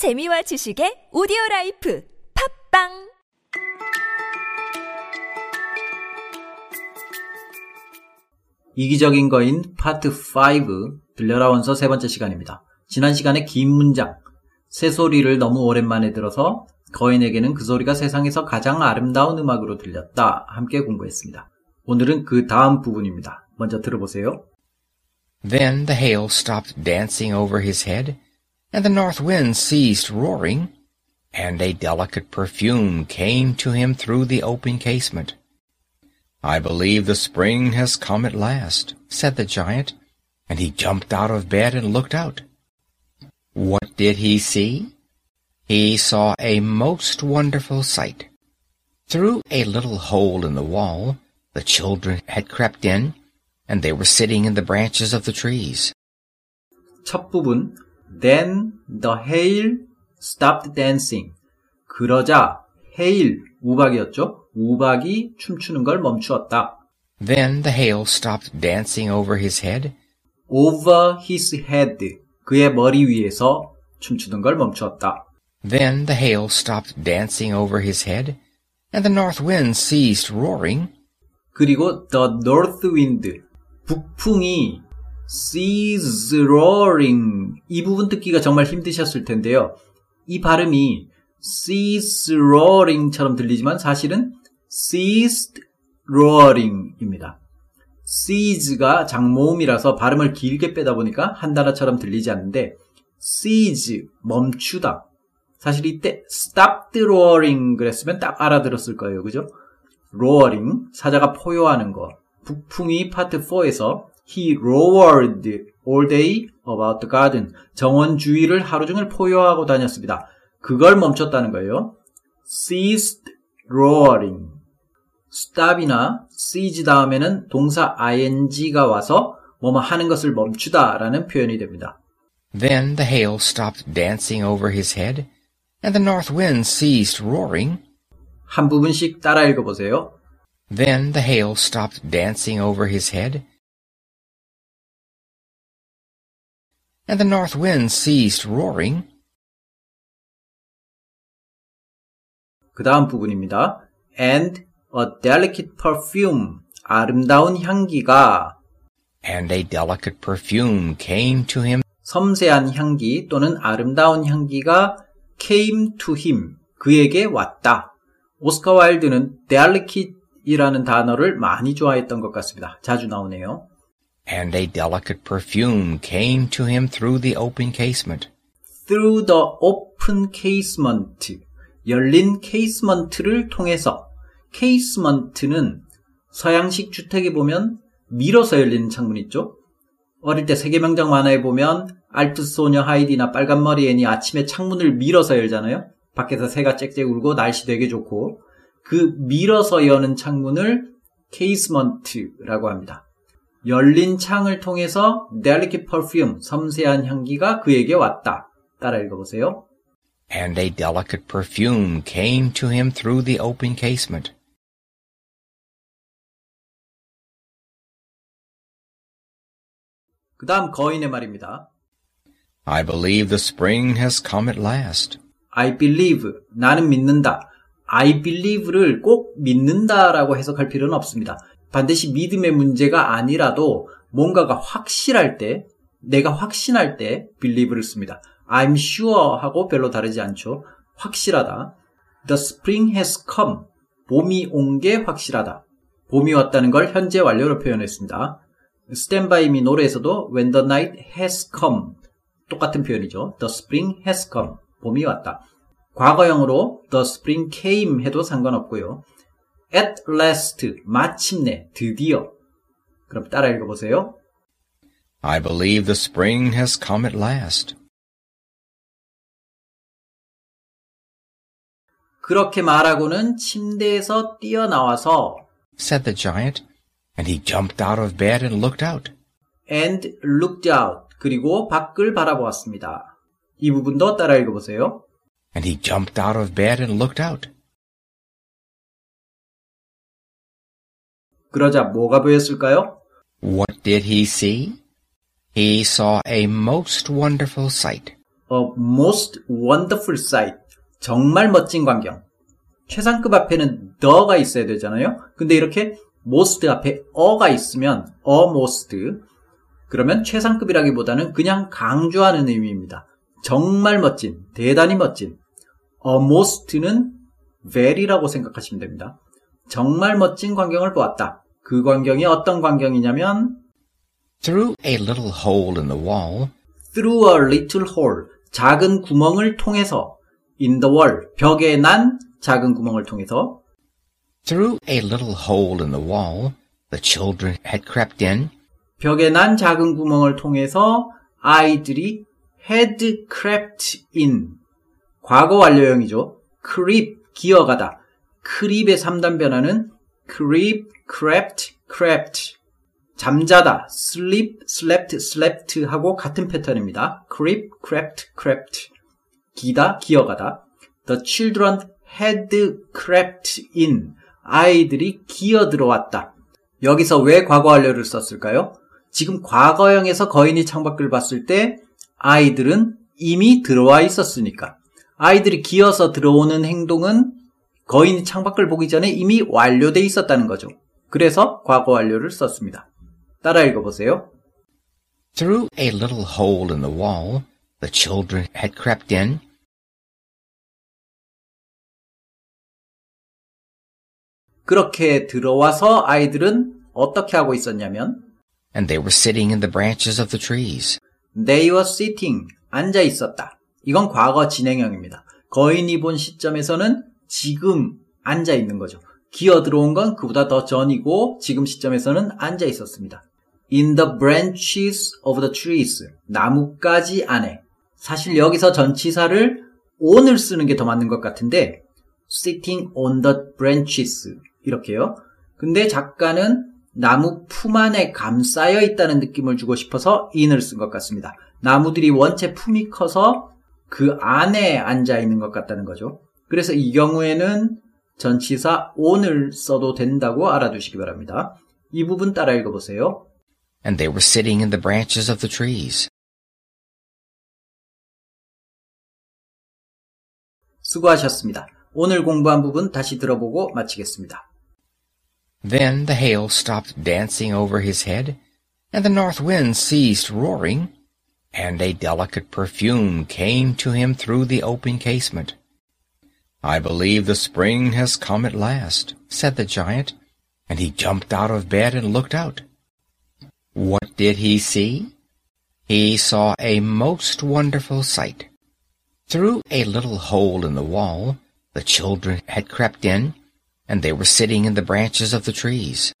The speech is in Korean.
재미와 지식의 오디오 life 팟빵 이기적인 거인 파트 5 들려라 원서 세 번째 시간입니다. 지난 시간에 긴 문장 새소리를 너무 오랜만에 들어서 거인에게는 그 소리가 세상에서 가장 아름다운 음악으로 들렸다 함께 공부했습니다. 오늘은 그 다음 부분입니다. 먼저 들어보세요. Then the hail stopped dancing over his head, and the north wind ceased roaring, and a delicate perfume came to him through the open casement. I believe the spring has come at last, said the giant, and he jumped out of bed and looked out. What did he see? He saw a most wonderful sight. Through a little hole in the wall, the children had crept in, and they were sitting in the branches of the trees. 첫 부분 Then the hail stopped dancing. 그러자 hail 우박이었죠. 우박이 춤추는 걸 멈추었다. Then the hail stopped dancing over his head, over his head 그의 머리 위에서 춤추는 걸 멈추었다. Then the hail stopped dancing over his head, and the north wind ceased roaring, 그리고 the north wind 북풍이 cease roaring 이 부분 듣기가 정말 힘드셨을 텐데요. 이 발음이 cease roaring처럼 들리지만 사실은 ceased roaring입니다. cease가 장모음이라서 발음을 길게 빼다 보니까 한 단어처럼 들리지 않는데 cease 멈추다. 사실 이때 stopped roaring 그랬으면 딱 알아들었을 거예요. 그죠? roaring 사자가 포효하는 거. 북풍이 파트 4에서 he roared all day about the garden. 정원 주위를 하루 종일 포효하고 다녔습니다. 그걸 멈췄다는 거예요. ceased roaring. stop이나 cease 다음에는 동사 ing가 와서 뭐뭐 하는 것을 멈추다라는 표현이 됩니다. Then the hail stopped dancing over his head, and the north wind ceased roaring. 한 부분씩 따라 읽어 보세요. Then the hail stopped dancing over his head, and the north wind ceased roaring. 그 다음 부분입니다. And a delicate perfume. 아름다운 향기가 And a delicate perfume came to him 섬세한 향기 또는 아름다운 향기가 came to him. 그에게 왔다. 오스카 와일드는 delicate이라는 단어를 많이 좋아했던 것 같습니다. 자주 나오네요. And a delicate perfume came to him through the open casement. through the open casement. 열린 casement를 통해서 casement는 서양식 주택에 보면 밀어서 열리는 창문 있죠? 어릴 때 세계명작 만화에 보면 알프 소녀 하이디나 빨간머리 애니 아침에 창문을 밀어서 열잖아요? 밖에서 새가 짹짹 울고 날씨 되게 좋고 그 밀어서 여는 창문을 casement라고 합니다. 열린 창을 통해서 delicate perfume, 섬세한 향기가 그에게 왔다. 따라 읽어보세요. And a delicate perfume came to him through the open casement. 그 다음 거인의 말입니다. I believe the spring has come at last. I believe, 나는 믿는다. I believe를 꼭 믿는다라고 해석할 필요는 없습니다. 반드시 믿음의 문제가 아니라도 뭔가가 확실할 때, 내가 확신할 때 believe를 씁니다. I'm sure 하고 별로 다르지 않죠. 확실하다. The spring has come. 봄이 온 게 확실하다. 봄이 왔다는 걸 현재 완료로 표현했습니다. Stand by me 노래에서도 When the night has come 똑같은 표현이죠. The spring has come. 봄이 왔다. 과거형으로 The spring came 해도 상관없고요. At last 마침내 드디어 그럼 따라 읽어보세요. I believe the spring has come at last. 그렇게 말하고는 침대에서 뛰어나와서 said the giant, and he jumped out of bed and looked out. and looked out 그리고 밖을 바라보았습니다. 이 부분도 따라 읽어보세요. And he jumped out of bed and looked out. 그러자 뭐가 보였을까요? What did he see? He saw a most wonderful sight. A most wonderful sight. 정말 멋진 광경. 최상급 앞에는 the가 있어야 되잖아요. 근데 이렇게 most 앞에 어가 있으면 a most 그러면 최상급이라기보다는 그냥 강조하는 의미입니다. 정말 멋진, 대단히 멋진. a most는 very라고 생각하시면 됩니다. 정말 멋진 광경을 보았다. 그 광경이 어떤 광경이냐면 Through a little hole in the wall, through a little hole 작은 구멍을 통해서 in the wall 벽에 난 작은 구멍을 통해서 through a little hole in the wall, the children had crept in 벽에 난 작은 구멍을 통해서 아이들이 had crept in 과거 완료형이죠. creep 기어가다. Creep의 3단 변화는 creep, crept, crept 잠자다, sleep, slept, slept 하고 같은 패턴입니다. creep, crept, crept 기다, 기어가다. The children had crept in 아이들이 기어 들어왔다. 여기서 왜 과거 완료를 썼을까요? 지금 과거형에서 거인이 창밖을 봤을 때 아이들은 이미 들어와 있었으니까. 아이들이 기어서 들어오는 행동은 거인이 창밖을 보기 전에 이미 완료돼 있었다는 거죠. 그래서 과거 완료를 썼습니다. 따라 읽어보세요. Through a little hole in the wall, the children had crept in 그렇게 들어와서 아이들은 어떻게 하고 있었냐면 and they were sitting in the branches of the trees. They were sitting 앉아 있었다. 이건 과거 진행형입니다. 거인이 본 시점에서는 지금 앉아 있는 거죠. 기어 들어온 건 그보다 더 전이고 지금 시점에서는 앉아 있었습니다. In the branches of the trees 나뭇가지 안에 사실 여기서 전치사를 on을 쓰는 게 더 맞는 것 같은데 sitting on the branches 이렇게요. 근데 작가는 나무 품 안에 감싸여 있다는 느낌을 주고 싶어서 in을 쓴 것 같습니다. 나무들이 원체 품이 커서 그 안에 앉아 있는 것 같다는 거죠. 그래서 이 경우에는 전치사 on을 써도 된다고 알아두시기 바랍니다. 이 부분 따라 읽어보세요. and they were sitting in the branches of the trees. 수고하셨습니다. 오늘 공부한 부분 다시 들어보고 마치겠습니다. Then the hail stopped dancing over his head, and the north wind ceased roaring, and a delicate perfume came to him through the open casement. I believe the spring has come at last, said the giant, and he jumped out of bed and looked out. What did he see? He saw a most wonderful sight. Through a little hole in the wall, the children had crept in, and they were sitting in the branches of the trees.